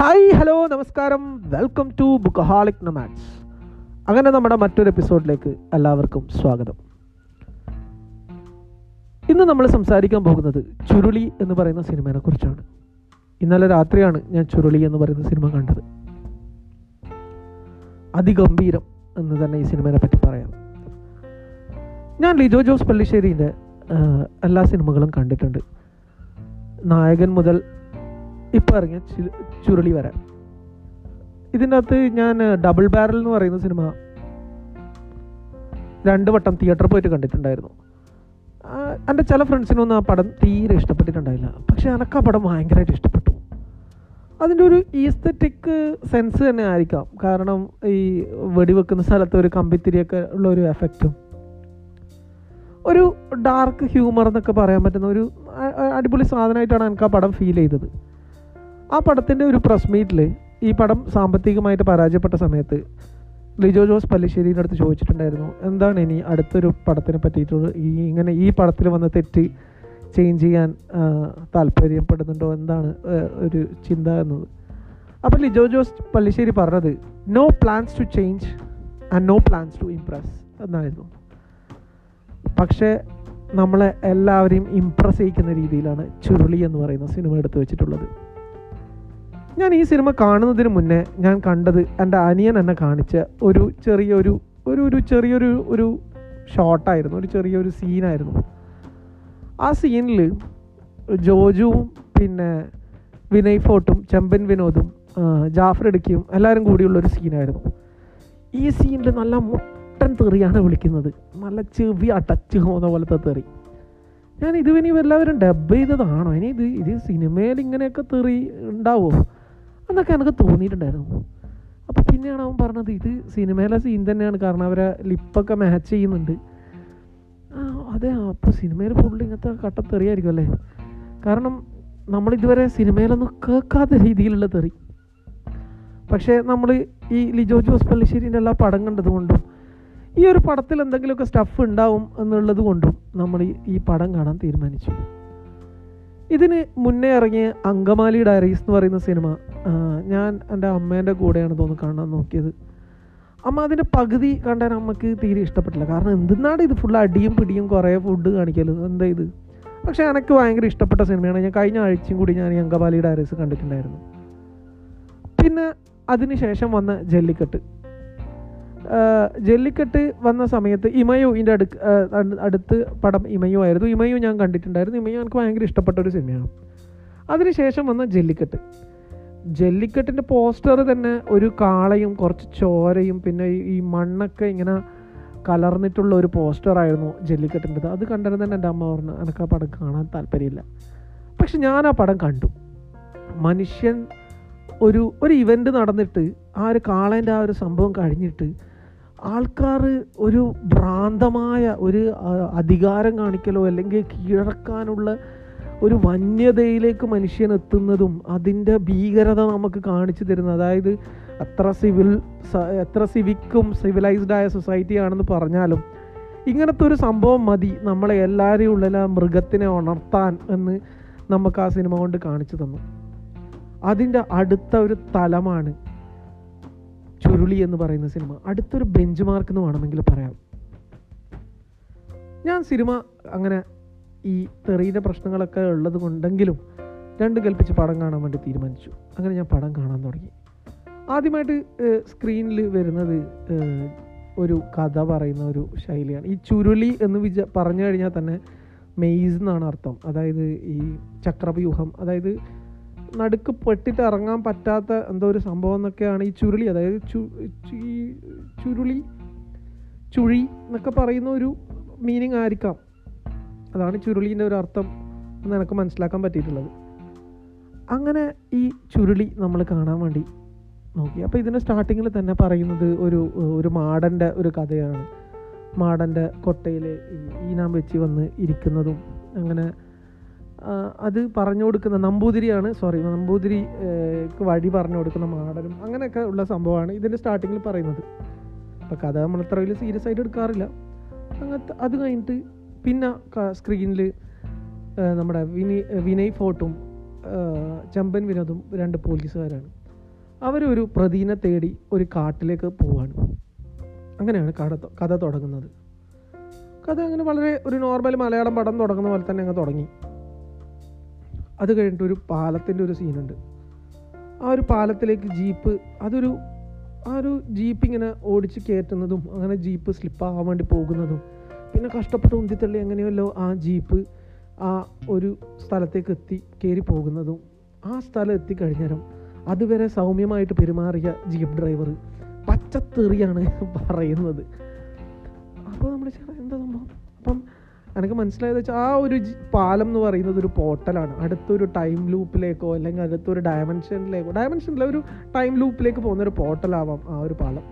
Hi hello നമസ്കാരം. Welcome to bookaholic nomads അങ്ങനെ നമ്മുടെ മറ്റൊരു എപ്പിസോഡിലേക്ക് എല്ലാവർക്കും സ്വാഗതം. ഇന്ന് നമ്മൾ സംസാരിക്കാൻ പോകുന്നത് ചുരുളി എന്ന് പറയുന്ന സിനിമയെ കുറിച്ചാണ്. ഇന്നലെ രാത്രിയാണ് ഞാൻ ചുരുളി എന്ന് പറയുന്ന സിനിമ കണ്ടത്. അതിഗംഭീരം എന്ന് തന്നെ ഈ സിനിമയെ പറ്റി പറയാം. ഞാൻ ലിജോ ജോസ് പള്ളിശ്ശേരിന്റെ എല്ലാ സിനിമകളും കണ്ടിട്ടുണ്ട്. നായകൻ മുതൽ ഇപ്പോൾ ഇറങ്ങിയ ചുരുളി വരാൻ ഇതിന്റെ അകത്ത് ഞാൻ ഡബിൾ ബാരൽ എന്ന് പറയുന്ന സിനിമ രണ്ട് വട്ടം തിയേറ്ററിൽ പോയിട്ട് കണ്ടിട്ടുണ്ടായിരുന്നു. എന്റെ ചില ഫ്രണ്ട്സിനൊന്നും ആ പടം തീരെ ഇഷ്ടപ്പെട്ടിട്ടുണ്ടായില്ല. പക്ഷേ എനിക്ക് ആ പടം ഭയങ്കരമായിട്ട് ഇഷ്ടപ്പെട്ടു. അതിന്റെ ഒരു ഈസ്തറ്റിക് സെൻസ് തന്നെ ആയിരിക്കാം. കാരണം ഈ വെടിവെക്കുന്ന സ്ഥലത്ത് ഒരു കമ്പിത്തിരിയൊക്കെ ഉള്ള ഒരു എഫക്റ്റും ഒരു ഡാർക്ക് ഹ്യൂമർ എന്നൊക്കെ പറയാൻ പറ്റുന്ന ഒരു അടിപൊളി സാധനമായിട്ടാണ് എനിക്ക് ആ പടം ഫീൽ ചെയ്തത്. ആ പടത്തിന്റെ ഒരു പ്രസ് മീറ്റിൽ ഈ പടം സാമ്പത്തികമായിട്ട് പരാജയപ്പെട്ട സമയത്ത് ലിജോ ജോസ് പല്ലിശ്ശേരിയുടെ അടുത്ത് ചോദിച്ചിട്ടുണ്ടായിരുന്നു എന്താണ് ഇനി അടുത്തൊരു പടത്തിനെ പറ്റിയിട്ടുള്ള ഈ ഇങ്ങനെ ഈ പടത്തിൽ വന്ന തെറ്റ് ചേഞ്ച് ചെയ്യാൻ താല്പര്യപ്പെടുന്നുണ്ടോ? എന്താണ് ഒരു ചിന്ത എന്നത്? അപ്പോൾ ലിജോ ജോസ് പല്ലിശ്ശേരി പറഞ്ഞത് no plans to change and no plans to impress എന്നായിരുന്നു. പക്ഷേ നമ്മളെ എല്ലാവരെയും ഇംപ്രസ് ചെയ്യിക്കുന്ന രീതിയിലാണ് ചുരുളി എന്ന് പറയുന്ന സിനിമ എടുത്തു വെച്ചിട്ടുള്ളത്. ഞാൻ ഈ സിനിമ കാണുന്നതിന് മുന്നേ ഞാൻ കണ്ടത് എന്റെ അനിയൻ എന്നെ കാണിച്ച ഒരു ചെറിയൊരു ഒരു ഒരു ചെറിയൊരു ഒരു ഷോട്ടായിരുന്നു ഒരു ചെറിയൊരു സീനായിരുന്നു ആ സീനിൽ ജോജുവും പിന്നെ വിനയ് ഫോട്ടും ചെമ്പൻ വിനോദും ജാഫർ ഇടുക്കിയും എല്ലാവരും കൂടിയുള്ളൊരു സീനായിരുന്നു ഈ സീനിൽ നല്ല മുട്ടൻ തെറിയാണ് വിളിക്കുന്നത്. നല്ല ചെവി അടച്ചു പോകുന്ന പോലത്തെ തെറി. ഞാൻ ഇത് എല്ലാവരും ഡബ് ചെയ്തതാണോ? ഇനി ഇത് ഇത് സിനിമയിൽ ഇങ്ങനെയൊക്കെ തെറി ഉണ്ടാവുമോ? എന്നൊക്കെ എനിക്ക് തോന്നിയിട്ടുണ്ടായിരുന്നു. അപ്പോൾ പിന്നെയാണ് അവൻ പറഞ്ഞത് ഇത് സിനിമയിലെ സീൻ തന്നെയാണ് കാരണം അവരെ ലിപ്പൊക്കെ മാച്ച് ചെയ്യുന്നുണ്ട്. ആ അതെ അപ്പോൾ സിനിമയിൽ ഫുള്ള് ഇങ്ങനത്തെ കട്ടത്തെറിയായിരിക്കും അല്ലേ? കാരണം നമ്മൾ ഇതുവരെ സിനിമയിലൊന്നും കേൾക്കാത്ത രീതിയിലുള്ള തെറി. പക്ഷേ നമ്മൾ ഈ ലിജോ ജോസ് പള്ളിശ്ശേരിന്റെ എല്ലാ പടം കണ്ടതുകൊണ്ടും ഈ ഒരു പടത്തിൽ എന്തെങ്കിലുമൊക്കെ സ്റ്റഫ് ഉണ്ടാവും എന്നുള്ളത് കൊണ്ടും നമ്മൾ ഈ- പടം കാണാൻ തീരുമാനിച്ചു. ഇതിന് മുന്നേ ഇറങ്ങിയ അങ്കമാലി ഡയറീസ് എന്ന് പറയുന്ന സിനിമ ഞാൻ എന്റെ അമ്മേന്റെ കൂടെയാണ് തോന്നുന്നു കാണാൻ നോക്കിയത്. അമ്മ അതിന്റെ പകുതി കണ്ടാൽ അമ്മയ്ക്ക് തീരെ ഇഷ്ടപ്പെട്ടില്ല. കാരണം എന്തിനാണ് ഇത് ഫുൾ അടിയും പിടിയും കുറേ ഫുഡ് കാണിക്കൽ? എന്താ ഇത്? പക്ഷേ എനിക്ക് ഭയങ്കര ഇഷ്ടപ്പെട്ട സിനിമയാണ്. ഞാൻ കഴിഞ്ഞ ആഴ്ചയും കൂടി ഞാൻ അങ്കമാലി ഡയറീസ് കണ്ടിട്ടുണ്ടായിരുന്നു. പിന്നെ അതിന് ശേഷം വന്ന ജല്ലിക്കെട്ട്. ജല്ലിക്കെട്ട് വന്ന സമയത്ത് ഇമയുവിന്റെ അടുക്ക് അടുത്ത് പടം ഇമയു ആയിരുന്നു. ഇമയു ഞാൻ കണ്ടിട്ടുണ്ടായിരുന്നു. ഇമയു എനിക്ക് ഭയങ്കര ഇഷ്ടപ്പെട്ട ഒരു സിനിമയാണ്. അതിനുശേഷം വന്ന ജെല്ലിക്കെട്ട്. ജെല്ലിക്കെട്ടിന്റെ പോസ്റ്റർ തന്നെ ഒരു കാളയും കുറച്ച് ചോരയും പിന്നെ ഈ മണ്ണൊക്കെ ഇങ്ങനെ കലർന്നിട്ടുള്ള ഒരു പോസ്റ്ററായിരുന്നു ജെല്ലിക്കെട്ടിന്റെത്. അത് കണ്ടിരുന്ന തന്നെ എന്റെ അമ്മ പറഞ്ഞു എനിക്ക് ആ പടം കാണാൻ താല്പര്യമില്ല. പക്ഷെ ഞാൻ ആ പടം കണ്ടു. മനുഷ്യൻ ഒരു ഒരു ഇവന്റ് നടന്നിട്ട് ആ ഒരു കാളേന്റെ ആ ഒരു സംഭവം കഴിഞ്ഞിട്ട് ആൾക്കാർ ഒരു ഭ്രാന്തമായ ഒരു അധികാരം കാണിക്കലോ അല്ലെങ്കിൽ കീഴടക്കാനുള്ള ഒരു വന്യതയിലേക്ക് മനുഷ്യൻ എത്തുന്നതും അതിന്റെ ഭീകരത നമുക്ക് കാണിച്ചു തരുന്നത്. അതായത് എത്ര സിവിൽ എത്ര സിവിക്കും സിവിലൈസ്ഡ് ആയ സൊസൈറ്റി ആണെന്ന് പറഞ്ഞാലും ഇങ്ങനത്തെ ഒരു സംഭവം മതി. നമ്മളെ എല്ലാവരെയും ഉള്ളിൽ ആ മൃഗത്തിനെ ഉണർത്താൻ എന്ന് നമുക്ക് ആ സിനിമ കൊണ്ട് കാണിച്ചു തന്നു. അതിന്റെ അടുത്ത ഒരു തലമാണ് ചുരുളി എന്ന് പറയുന്ന സിനിമ. അടുത്തൊരു ബെഞ്ച് മാർക്ക് എന്ന് വേണമെങ്കിൽ പറയാം. ഞാൻ സിനിമ അങ്ങനെ ഈ തെറിയുടെ പ്രശ്നങ്ങളൊക്കെ ഉള്ളത് കൊണ്ടെങ്കിലും രണ്ട് കൽപ്പിച്ച് പടം കാണാൻ വേണ്ടി തീരുമാനിച്ചു. അങ്ങനെ ഞാൻ പടം കാണാൻ തുടങ്ങി. ആദ്യമായിട്ട് സ്ക്രീനിൽ വരുന്നത് ഒരു കഥ പറയുന്ന ഒരു ശൈലിയാണ്. ഈ ചുരുളി എന്ന് വിച പറഞ്ഞു കഴിഞ്ഞാൽ തന്നെ മെയ്സ് എന്നാണ് അർത്ഥം. അതായത് ഈ ചക്രവ്യൂഹം അതായത് നടുക്ക് പെട്ടിട്ട് ഇറങ്ങാൻ പറ്റാത്ത എന്തോ ഒരു സംഭവം എന്നൊക്കെയാണ് ഈ ചുരുളി അതായത് ചുരുളി ചുഴി എന്നൊക്കെ പറയുന്ന ഒരു മീനിങ് ആയിരിക്കാം. അതാണ് ചുരുളീന്റെ ഒരു അർത്ഥം എന്ന് എനിക്ക് മനസ്സിലാക്കാൻ പറ്റിയിട്ടുള്ളത്. അങ്ങനെ ഈ ചുരുളി നമ്മൾ കാണാൻ വേണ്ടി നോക്കി. അപ്പോൾ ഇതിന്റെ സ്റ്റാർട്ടിങ്ങിൽ തന്നെ പറയുന്നത് ഒരു ഒരു മാടന്റെ ഒരു കഥയാണ്. മാടന്റെ കൊട്ടയിൽ ഈനാൻ വെച്ച് വന്ന് ഇരിക്കുന്നതും അങ്ങനെ അത് പറഞ്ഞു കൊടുക്കുന്ന നമ്പൂതിരിയാണ് സോറി നമ്പൂതിരിക്ക് വഴി പറഞ്ഞു കൊടുക്കുന്ന മാടനും. അങ്ങനെയൊക്കെ ഉള്ള സംഭവമാണ് ഇതിന്റെ സ്റ്റാർട്ടിങ്ങിൽ പറയുന്നത്. അപ്പോൾ കഥ നമ്മൾ അത്ര വലിയ സീരിയസ് ആയിട്ട് എടുക്കാറില്ല. അങ്ങനത്തെ അത് കഴിഞ്ഞിട്ട് പിന്നെ സ്ക്രീനിൽ നമ്മുടെ വിനി വിനയ് ഫോട്ടും ചെമ്പൻ വിനോദും രണ്ട് പോലീസുകാരാണ്. അവരൊരു പ്രതിനെ തേടി ഒരു കാട്ടിലേക്ക് പോവാണ്. അങ്ങനെയാണ് കഥ കഥ തുടങ്ങുന്നത്. കഥ അങ്ങനെ വളരെ ഒരു നോർമൽ മലയാളം പടം തുടങ്ങുന്ന പോലെ തന്നെ അങ്ങ് തുടങ്ങി. അത് കഴിഞ്ഞിട്ട് ഒരു പാലത്തിന്റെ ഒരു സീനുണ്ട്. ആ ഒരു പാലത്തിലേക്ക് ജീപ്പ് അതൊരു ആ ഒരു ജീപ്പ് ഇങ്ങനെ ഓടിച്ച് കയറ്റുന്നതും അങ്ങനെ ജീപ്പ് സ്ലിപ്പാകാൻ വേണ്ടി പോകുന്നതും പിന്നെ കഷ്ടപ്പെട്ട് ഉന്തിത്തള്ളി എങ്ങനെയല്ലോ ആ ജീപ്പ് ആ ഒരു സ്ഥലത്തേക്ക് എത്തി കയറി പോകുന്നതും ആ സ്ഥലം എത്തിക്കഴിഞ്ഞേരം അതുവരെ സൗമ്യമായിട്ട് പെരുമാറിയ ജീപ്പ് ഡ്രൈവർ പച്ചത്തെറിയാണ് പറയുന്നത്. അപ്പോൾ നമ്മൾ എന്താ സംഭവം? എനിക്ക് മനസ്സിലായത് വെച്ചാൽ ആ ഒരു പാലം എന്ന് പറയുന്നത് ഒരു പോർട്ടലാണ്. അടുത്തൊരു ടൈം ലൂപ്പിലേക്കോ അല്ലെങ്കിൽ അടുത്തൊരു ഡയമെൻഷനിലേക്കോ ഡയമെൻഷനിലെ ഒരു ടൈം ലൂപ്പിലേക്ക് പോകുന്ന ഒരു പോർട്ടലാവാം ആ ഒരു പാലം.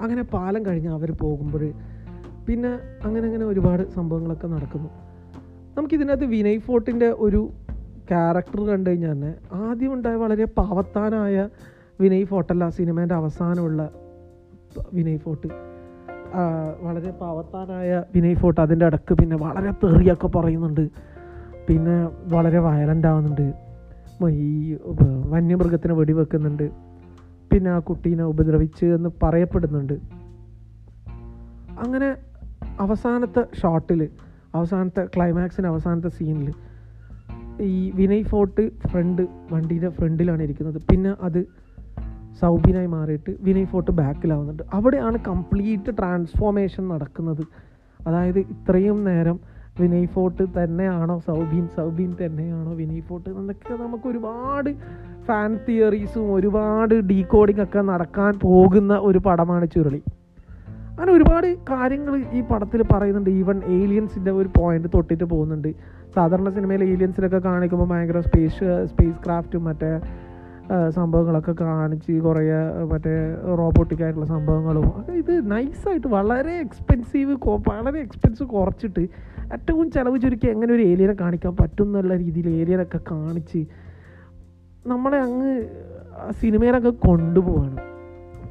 അങ്ങനെ പാലം കഴിഞ്ഞ് അവർ പോകുമ്പോൾ പിന്നെ അങ്ങനെ അങ്ങനെ ഒരുപാട് സംഭവങ്ങളൊക്കെ നടക്കുന്നു. നമുക്കിതിനകത്ത് വിനയ് ഫോർട്ടിന്റെ ഒരു ക്യാരക്ടർ കണ്ടു കഴിഞ്ഞാൽ തന്നെ ആദ്യം ഉണ്ടായ വളരെ പാവത്താനായ വിനയ് ഫോർട്ടല്ല സിനിമേന്റെ അവസാനമുള്ള വിനയ് ഫോർട്ട്. വളരെ പാവത്താനായ വിനയ് ഫോർട്ട് അതിന്റെ ഇടയ്ക്ക് പിന്നെ വളരെ തെറിയൊക്കെ പറയുന്നുണ്ട്. പിന്നെ വളരെ വയലന്റ് ആവുന്നുണ്ട്. ഈ വന്യമൃഗത്തിന് വെടിവെക്കുന്നുണ്ട്. പിന്നെ ആ കുട്ടീനെ ഉപദ്രവിച്ച് എന്ന് പറയപ്പെടുന്നുണ്ട്. അങ്ങനെ അവസാനത്തെ ഷോട്ടിൽ അവസാനത്തെ ക്ലൈമാക്സിന് അവസാനത്തെ സീനിൽ ഈ വിനയ് ഫോർട്ട് ഫ്രണ്ട് വണ്ടിയുടെ ഫ്രണ്ടിലാണ് ഇരിക്കുന്നത്. പിന്നെ അത് സൗബിനായി മാറിയിട്ട് വിനയ് ഫോർട്ട് ബാക്കിലാവുന്നുണ്ട്. അവിടെയാണ് കംപ്ലീറ്റ് ട്രാൻസ്ഫോർമേഷൻ നടക്കുന്നത്. അതായത് ഇത്രയും നേരം വിനയ് ഫോർട്ട് തന്നെയാണോ സൗബീൻ സൗബീൻ തന്നെയാണോ വിനയ് ഫോർട്ട് എന്നൊക്കെ നമുക്ക് ഒരുപാട് ഫാൻ തിയറീസും ഒരുപാട് ഡീകോഡിംഗ് ഒക്കെ നടക്കാൻ പോകുന്ന ഒരു പടമാണ് ചുരുളി. അങ്ങനെ ഒരുപാട് കാര്യങ്ങൾ ഈ പടത്തിൽ പറയുന്നുണ്ട്. ഈവൻ ഏലിയൻസിന്റെ ഒരു പോയിന്റ് തൊട്ടിട്ട് പോകുന്നുണ്ട്. സാധാരണ സിനിമയിൽ ഏലിയൻസിലൊക്കെ കാണിക്കുമ്പോൾ ഭയങ്കര സ്പേസ് സ്പേസ് ക്രാഫ്റ്റും മറ്റേ സംഭവങ്ങളൊക്കെ കാണിച്ച് കുറേ മറ്റേ റോബോട്ടിക് ആയിട്ടുള്ള സംഭവങ്ങളും ഇത് നൈസായിട്ട് വളരെ എക്സ്പെൻസീവ് വളരെ എക്സ്പെൻസ് കുറച്ചിട്ട് ഏറ്റവും ചിലവ് ചുരുക്കി എങ്ങനെ ഒരു ഏലിയനെ കാണിക്കാൻ പറ്റും എന്നുള്ള രീതിയിൽ ഏലിയനൊക്കെ കാണിച്ച് നമ്മളെ അങ്ങ് സിനിമയിലൊക്കെ കൊണ്ടുപോവാണ്.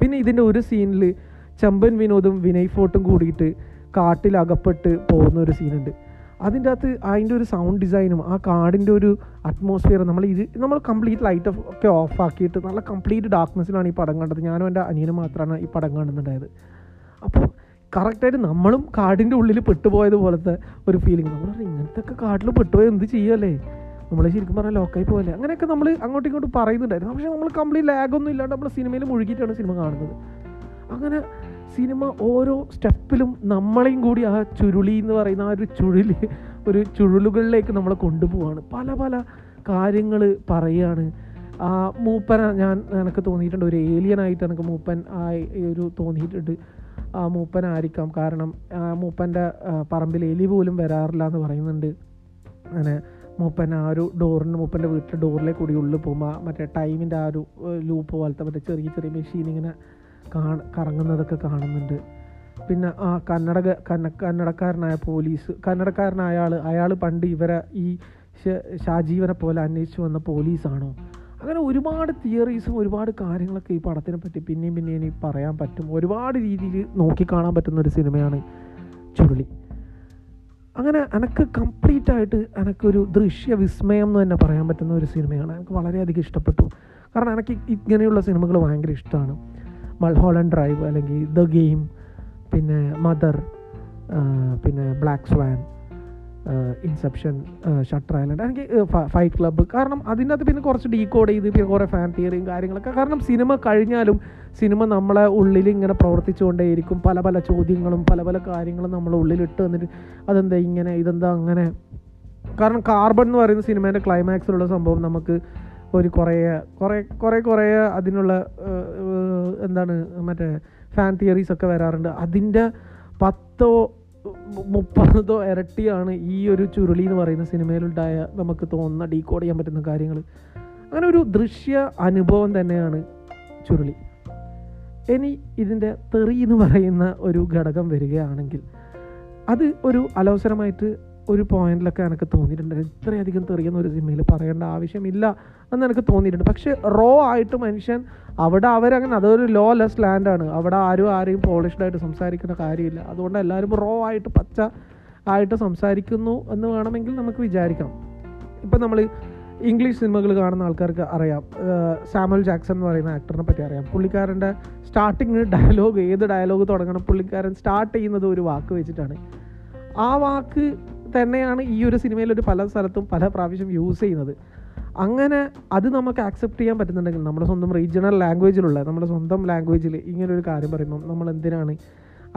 പിന്നെ ഇതിന്റെ ഒരു സീനിൽ ചമ്പൻ വിനോദും വിനയ് ഫോർട്ടും കൂടിയിട്ട് കാട്ടിൽ അകപ്പെട്ട് പോകുന്ന ഒരു സീനുണ്ട് അതിന്റെ അകത്ത് അതിന്റെ ഒരു സൗണ്ട് ഡിസൈനും ആ കാടിന്റെ ഒരു അറ്റ്മോസ്ഫിയർ നമ്മൾ ഇത് നമ്മൾ കംപ്ലീറ്റ് ലൈറ്റ് ഒക്കെ ഓഫ് ആക്കിയിട്ട് നല്ല കംപ്ലീറ്റ് ഡാർക്ക്നെസ്സിലാണ് ഈ പടം കണ്ടത്. ഞാനും എന്റെ അനിയനും മാത്രമാണ് ഈ പടം കാണുന്നുണ്ടായത്. അപ്പോൾ കറക്റ്റായിട്ട് നമ്മളും കാടിന്റെ ഉള്ളിൽ പെട്ടുപോയത് പോലത്തെ ഒരു ഫീലിംഗ് നമ്മൾ ഇങ്ങനത്തെ ഒക്കെ കാട്ടിൽ പെട്ടുപോയി എന്ത് ചെയ്യല്ലേ? നമ്മൾ ശരിക്കും പറഞ്ഞാൽ ലോക്കായി പോലെ അങ്ങനെയൊക്കെ നമ്മൾ അങ്ങോട്ടും ഇങ്ങോട്ടും പറയുന്നുണ്ടായിരുന്നു. പക്ഷേ നമ്മൾ കംപ്ലീറ്റ് ലാഗൊന്നും ഇല്ലാണ്ട് നമ്മൾ സിനിമയിൽ മുഴുകിയിട്ടാണ് സിനിമ കാണുന്നത്. അങ്ങനെ സിനിമ ഓരോ സ്റ്റെപ്പിലും നമ്മളെയും കൂടി ആ ചുരുളി എന്ന് പറയുന്ന ആ ഒരു ചുഴലി ഒരു ചുഴലുകളിലേക്ക് നമ്മളെ കൊണ്ടുപോവാണ്. പല പല കാര്യങ്ങൾ പറയുകയാണ് ആ മൂപ്പൻ ഞാൻ എനിക്ക് തോന്നിയിട്ടുണ്ട് ഒരു ഏലിയനായിട്ട് എനിക്ക് മൂപ്പൻ ആ ഒരു തോന്നിയിട്ടുണ്ട്. ആ മൂപ്പൻ മൂപ്പനായിരിക്കാം കാരണം ആ മൂപ്പന്റെ പറമ്പിൽ എലി പോലും വരാറില്ല എന്ന് പറയുന്നുണ്ട്. അങ്ങനെ മൂപ്പൻ ആ ഒരു ഡോറിന് മൂപ്പന്റെ വീട്ടിലെ ഡോറിലെ കൂടി ഉള്ളിൽ പോകുമ്പോൾ മറ്റേ ടൈമിന്റെ ആ ഒരു ലൂപ്പ് പോലത്തെ മറ്റേ ചെറിയ ചെറിയ മെഷീൻ ഇങ്ങനെ കറങ്ങുന്നതൊക്കെ കാണുന്നുണ്ട്. പിന്നെ ആ കന്നഡ കന്ന കന്നഡക്കാരനായ പോലീസ് കന്നഡക്കാരനായ ആൾ അയാൾ പണ്ട് ഇവരെ ഈ ഷാജീവനെ പോലെ അന്വേഷിച്ച് വന്ന പോലീസാണോ? അങ്ങനെ ഒരുപാട് തിയറീസും ഒരുപാട് കാര്യങ്ങളൊക്കെ ഈ പടത്തിനെ പറ്റി പിന്നെയും പിന്നെയും ഇനി പറയാൻ പറ്റും. ഒരുപാട് രീതിയിൽ നോക്കിക്കാണാൻ പറ്റുന്ന ഒരു സിനിമയാണ് ചുരുളി. അങ്ങനെ എനിക്ക് കംപ്ലീറ്റ് ആയിട്ട് എനിക്കൊരു ദൃശ്യ വിസ്മയം എന്ന് തന്നെ പറയാൻ പറ്റുന്ന ഒരു സിനിമയാണ്. എനിക്ക് വളരെയധികം ഇഷ്ടപ്പെട്ടു. കാരണം എനിക്ക് ഇങ്ങനെയുള്ള സിനിമകൾ ഭയങ്കര ഇഷ്ടമാണ് മൾഹോളൻ ഡ്രൈവ് അല്ലെങ്കിൽ ദ ഗെയിം പിന്നെ മദർ പിന്നെ Black Swan Inception Shutter Island എനിക്ക് ഫൈറ്റ് ക്ലബ്ബ് കാരണം അതിനകത്ത് പിന്നെ കുറച്ച് ഡീകോഡ് ചെയ്ത് പിന്നെ കുറേ ഫാൻ തിയറിയും കാര്യങ്ങളൊക്കെ. കാരണം സിനിമ കഴിഞ്ഞാലും സിനിമ നമ്മളെ ഉള്ളിൽ ഇങ്ങനെ പ്രവർത്തിച്ചുകൊണ്ടേയിരിക്കും. പല പല ചോദ്യങ്ങളും പല പല കാര്യങ്ങളും നമ്മളെ ഉള്ളിലിട്ട് വന്നിട്ട് അതെന്താ ഇങ്ങനെ ഇതെന്താ അങ്ങനെ. കാരണം കാർബൺ എന്ന് പറയുന്ന സിനിമേന്റെ ക്ലൈമാക്സിലുള്ള സംഭവം നമുക്ക് ഒരു കുറേ കുറേ കുറേ കുറേ അതിനുള്ള എന്താണ് മറ്റേ ഫാൻ തിയറീസ് ഒക്കെ വരാറുണ്ട്. അതിന്റെ പത്തോ മുപ്പതോ ഇരട്ടിയാണ് ഈ ഒരു ചുരുളി എന്ന് പറയുന്ന സിനിമയിലുണ്ടായ നമുക്ക് തോന്നുന്ന ഡീകോഡ് ചെയ്യാൻ പറ്റുന്ന കാര്യങ്ങൾ. അങ്ങനെ ഒരു ദൃശ്യ അനുഭവം തന്നെയാണ് ചുരുളി. ഇനി ഇതിന്റെ തെറി എന്ന് പറയുന്ന ഒരു ഘടകം വരികയാണെങ്കിൽ അത് ഒരു അലോസരമായിട്ട് ഒരു പോയിന്റിലൊക്കെ എനിക്ക് തോന്നിയിട്ടുണ്ട്. ഇത്രയധികം തെറിയുന്ന ഒരു സിനിമയിൽ പറയേണ്ട ആവശ്യമില്ല എന്ന് എനിക്ക് തോന്നിയിട്ടുണ്ട്. പക്ഷേ റോ ആയിട്ട് മനുഷ്യൻ അവിടെ അവരങ്ങനെ അതൊരു ലോ ലെസ് ലാൻഡാണ് അവിടെ ആരും ആരെയും പോളിഷ്ഡായിട്ട് സംസാരിക്കുന്ന കാര്യമില്ല. അതുകൊണ്ട് എല്ലാവരും റോ ആയിട്ട് പച്ച ആയിട്ട് സംസാരിക്കുന്നു എന്ന് വേണമെങ്കിൽ നമുക്ക് വിചാരിക്കാം. ഇപ്പം നമ്മൾ ഇംഗ്ലീഷ് സിനിമകൾ കാണുന്ന ആൾക്കാർക്ക് അറിയാം. സാമുൽ ജാക്സൺ എന്ന് പറയുന്ന ആക്ടറിനെ പറ്റി അറിയാം. പുള്ളിക്കാരന്റെ സ്റ്റാർട്ടിങ് ഡയലോഗ് ഏത് ഡയലോഗ് തുടങ്ങണം പുള്ളിക്കാരൻ സ്റ്റാർട്ട് ചെയ്യുന്നത് ഒരു വാക്ക് വെച്ചിട്ടാണ്. ആ വാക്ക് തന്നെയാണ് ഈ ഒരു സിനിമയിൽ ഒരു പല സ്ഥലത്തും പല പ്രാവശ്യം യൂസ് ചെയ്യുന്നത്. അങ്ങനെ അത് നമുക്ക് ആക്സെപ്റ്റ് ചെയ്യാൻ പറ്റുന്നുണ്ടെങ്കിൽ നമ്മുടെ സ്വന്തം റീജിയണൽ ലാംഗ്വേജിലുള്ള നമ്മുടെ സ്വന്തം ലാംഗ്വേജിൽ ഇങ്ങനെ ഒരു കാര്യം പറയുമ്പം നമ്മൾ എന്തിനാണ്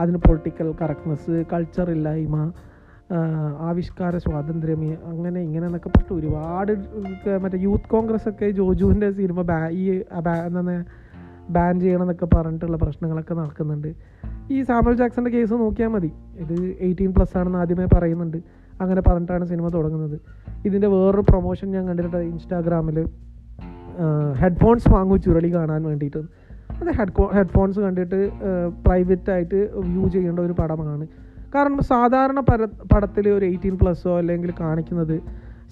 അതിന് പൊളിറ്റിക്കൽ കറക്റ്റ്നെസ് കൾച്ചർ ഇല്ലായ്മ ആവിഷ്കാര സ്വാതന്ത്ര്യം അങ്ങനെ ഇങ്ങനെ എന്നൊക്കെ പറഞ്ഞിട്ട് ഒരുപാട് മറ്റേ യൂത്ത് കോൺഗ്രസ് ഒക്കെ ജോജുവിന്റെ സിനിമ ബാ ഈ എന്താണ് ബാൻ ചെയ്യണം എന്നൊക്കെ പറഞ്ഞിട്ടുള്ള പ്രശ്നങ്ങളൊക്കെ നടക്കുന്നുണ്ട്. ഈ സാമുൽ ജാക്സന്റെ കേസ് നോക്കിയാൽ മതി. ഇത് എയ്റ്റീൻ പ്ലസ് ആണെന്ന് ആദ്യമേ പറയുന്നുണ്ട്. അങ്ങനെ പറഞ്ഞിട്ടാണ് സിനിമ തുടങ്ങുന്നത്. ഇതിന്റെ വേറൊരു പ്രൊമോഷൻ ഞാൻ കണ്ടിട്ടുണ്ട് ഇൻസ്റ്റാഗ്രാമിൽ ഹെഡ്ഫോൺസ് വാങ്ങൂ ചുരുളി കാണാൻ വേണ്ടിയിട്ട്. അത് ഹെഡ് ഹെഡ്ഫോൺസ് കണ്ടിട്ട് പ്രൈവറ്റ് ആയിട്ട് വ്യൂ ചെയ്യേണ്ട ഒരു പടമാണ്. കാരണം സാധാരണ പര പടത്തിൽ ഒരു എയ്റ്റീൻ പ്ലസ്സോ അല്ലെങ്കിൽ കാണിക്കുന്നത്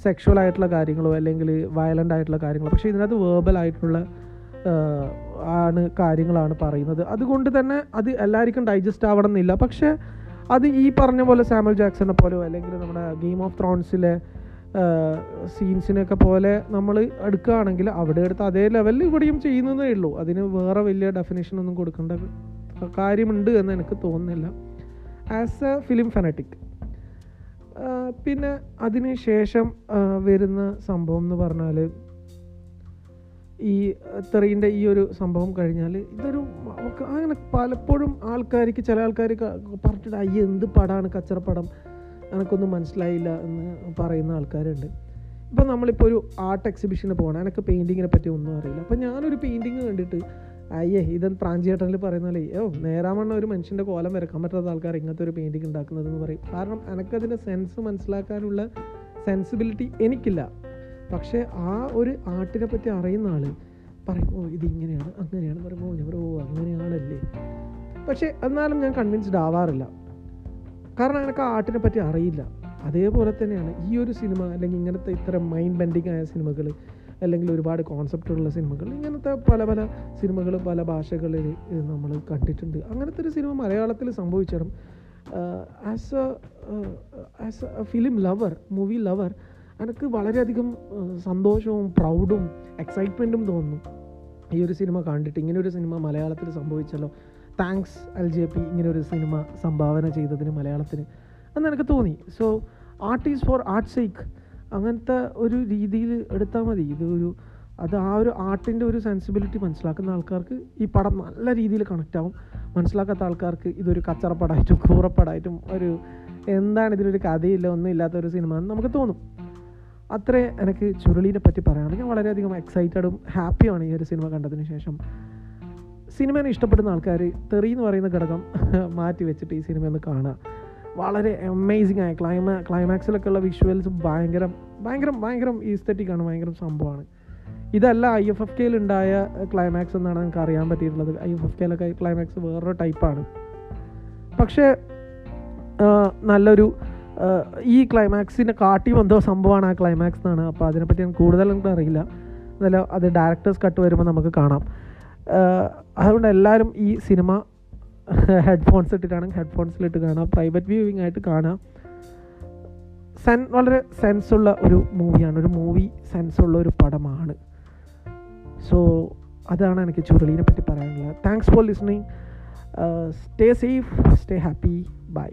സെക്ഷുവൽ ആയിട്ടുള്ള കാര്യങ്ങളോ അല്ലെങ്കിൽ വയലന്റ് ആയിട്ടുള്ള കാര്യങ്ങളോ. പക്ഷേ ഇതിനകത്ത് വേർബൽ ആയിട്ടുള്ള ആണ് കാര്യങ്ങളാണ് പറയുന്നത്. അതുകൊണ്ട് തന്നെ അത് എല്ലാവർക്കും ഡൈജസ്റ്റ് ആവണം എന്നില്ല പക്ഷേ അത് ഈ പറഞ്ഞ പോലെ സാമുൽ ജാക്സനെ പോലെയോ അല്ലെങ്കിൽ നമ്മുടെ ഗെയിം ഓഫ് ത്രോൺസിലെ സീൻസിനൊക്കെ പോലെ നമ്മൾ എടുക്കുകയാണെങ്കിൽ അവിടെ എടുത്ത് അതേ ലെവലിൽ ഇവിടെയും ചെയ്യുന്നതേ ഉള്ളൂ. അതിന് വേറെ വലിയ ഡെഫിനേഷൻ ഒന്നും കൊടുക്കേണ്ട കാര്യമുണ്ട് എന്ന് എനിക്ക് തോന്നുന്നില്ല. ആസ് എ ഫിലിം ഫെനറ്റിക് പിന്നെ അതിന് ശേഷം വരുന്ന സംഭവം എന്ന് പറഞ്ഞാൽ ഈ തെറീന്റെ ഈ ഒരു സംഭവം കഴിഞ്ഞാൽ ഇതൊരു അങ്ങനെ പലപ്പോഴും ആൾക്കാർക്ക് ചില ആൾക്കാർ പറഞ്ഞിട്ട് അയ്യ എന്ത് പടമാണ് കച്ചറപ്പടം? എനിക്കൊന്നും മനസ്സിലായില്ല എന്ന് പറയുന്ന ആൾക്കാരുണ്ട്. ഇപ്പം നമ്മളിപ്പോൾ ഒരു ആർട്ട് എക്സിബിഷന് പോകണം എനിക്ക് പെയിന്റിങ്ങിനെ പറ്റി ഒന്നും അറിയില്ല. അപ്പം ഞാനൊരു പെയിന്റിങ് കണ്ടിട്ട് അയ്യേ ഇതൻ പ്രാഞ്ചിയേട്ടനിൽ പറയുന്ന പോലെ ഓ നേരാമണ്ണ ഒരു മനുഷ്യന്റെ കോലം വരക്കാൻ പറ്റാത്ത ആൾക്കാർ ഇങ്ങനത്തെ ഒരു പെയിന്റിങ് ഉണ്ടാക്കുന്നതെന്ന് പറയും. കാരണം എനിക്കതിന്റെ സെൻസ് മനസ്സിലാക്കാനുള്ള സെൻസിബിലിറ്റി എനിക്കില്ല. പക്ഷേ ആ ഒരു ആർട്ടിനെ പറ്റി അറിയുന്ന ആൾ പറയും ഓ ഇത് ഇങ്ങനെയാണ് അങ്ങനെയാണ് പറയുമ്പോൾ ഞാൻ പറയും ഓ അങ്ങനെയാണല്ലേ. പക്ഷേ എന്നാലും ഞാൻ കൺവിൻസ്ഡ് ആവാറില്ല. കാരണം എനിക്ക് ആ ആർട്ടിനെ പറ്റി അറിയില്ല. അതേപോലെ തന്നെയാണ് ഈ ഒരു സിനിമ അല്ലെങ്കിൽ ഇങ്ങനത്തെ ഇത്തരം മൈൻഡ് ബെൻഡിങ് ആയ സിനിമകൾ അല്ലെങ്കിൽ ഒരുപാട് കോൺസെപ്റ്റുള്ള സിനിമകൾ ഇങ്ങനത്തെ പല പല സിനിമകൾ പല ഭാഷകളിൽ നമ്മൾ കണ്ടിട്ടുണ്ട്. അങ്ങനത്തെ ഒരു സിനിമ മലയാളത്തിൽ സംഭവിച്ചിടും as a as a film lover movie lover എനിക്ക് വളരെയധികം സന്തോഷവും പ്രൗഡും എക്സൈറ്റ്മെന്റും തോന്നുന്നു. ഈ ഒരു സിനിമ കണ്ടിട്ട് ഇങ്ങനെ ഒരു സിനിമ മലയാളത്തിൽ സംഭവിച്ചല്ലോ. താങ്ക്സ് എൽ ജെ പി ഇങ്ങനെ ഒരു സിനിമ സംഭാവന ചെയ്തതിന് മലയാളത്തിന് എന്ന് എനിക്ക് തോന്നി. So art is for art sake അങ്ങനത്തെ ഒരു രീതിയിൽ എടുത്താൽ മതി. ഇതൊരു അത് ആ ഒരു ആർട്ടിന്റെ ഒരു സെൻസിബിലിറ്റി മനസ്സിലാക്കുന്ന ആൾക്കാർക്ക് ഈ പടം നല്ല രീതിയിൽ കണക്റ്റ് ആവും. മനസ്സിലാക്കാത്ത ആൾക്കാർക്ക് ഇതൊരു കച്ചറപ്പടായിട്ടും കൂറപ്പടായിട്ടും ഒരു എന്താണ് ഇതിലൊരു കഥയില്ല ഒന്നും ഇല്ലാത്ത ഒരു സിനിമ എന്ന് നമുക്ക് തോന്നും. അത്രേ എനിക്ക് ചുരുളീനെ പറ്റി പറയുകയാണെങ്കിൽ ഞാൻ വളരെയധികം എക്സൈറ്റഡും ഹാപ്പിയാണ് ഈ ഒരു സിനിമ കണ്ടതിന് ശേഷം. സിനിമയെ ഇഷ്ടപ്പെടുന്ന ആൾക്കാർ തെറി എന്ന് പറയുന്ന ഘടകം മാറ്റി വെച്ചിട്ട് ഈ സിനിമ ഒന്ന് കാണുക. വളരെ അമേസിങ് ആയ ക്ലൈമാ ക്ലൈമാക്സിലൊക്കെ ഉള്ള വിഷ്വൽസ് ഭയങ്കര ഭയങ്കര ഭയങ്കര ഈസ്തെറ്റിക് ആണ് ഭയങ്കര സംഭവമാണ്. ഇതല്ല ഐ എഫ് എഫ് കെയിൽ ഉണ്ടായ ക്ലൈമാക്സ് എന്നാണ് നമുക്ക് അറിയാൻ പറ്റിയിട്ടുള്ളത്. ഐ എഫ് എഫ് കെയിലൊക്കെ ക്ലൈമാക്സ് വേറൊരു ടൈപ്പാണ് പക്ഷേ നല്ലൊരു ഈ ക്ലൈമാക്സിനെ കാട്ടി എന്തോ സംഭവമാണ് ആ ക്ലൈമാക്സ് എന്നാണ്. അപ്പോൾ അതിനെപ്പറ്റി ഞാൻ കൂടുതൽ എനിക്ക് അറിയില്ല. എന്നാലും അത് ഡയറക്ടേഴ്സ് കട്ട് വരുമ്പോൾ നമുക്ക് കാണാം. അതുകൊണ്ട് എല്ലാവരും ഈ സിനിമ ഹെഡ്ഫോൺസ് ഇട്ടിട്ടാണ് ഹെഡ്ഫോൺസിലിട്ട് കാണാം പ്രൈവറ്റ് വ്യൂവിംഗ് ആയിട്ട് കാണാം സെൻ വളരെ സെൻസുള്ള ഒരു മൂവിയാണ് ഒരു മൂവി സെൻസുള്ള ഒരു പടമാണ്. സോ അതാണ് എനിക്ക് ചുരുളീനെ പറ്റി പറയാനുള്ളത്. Thanks for listening stay safe stay happy bye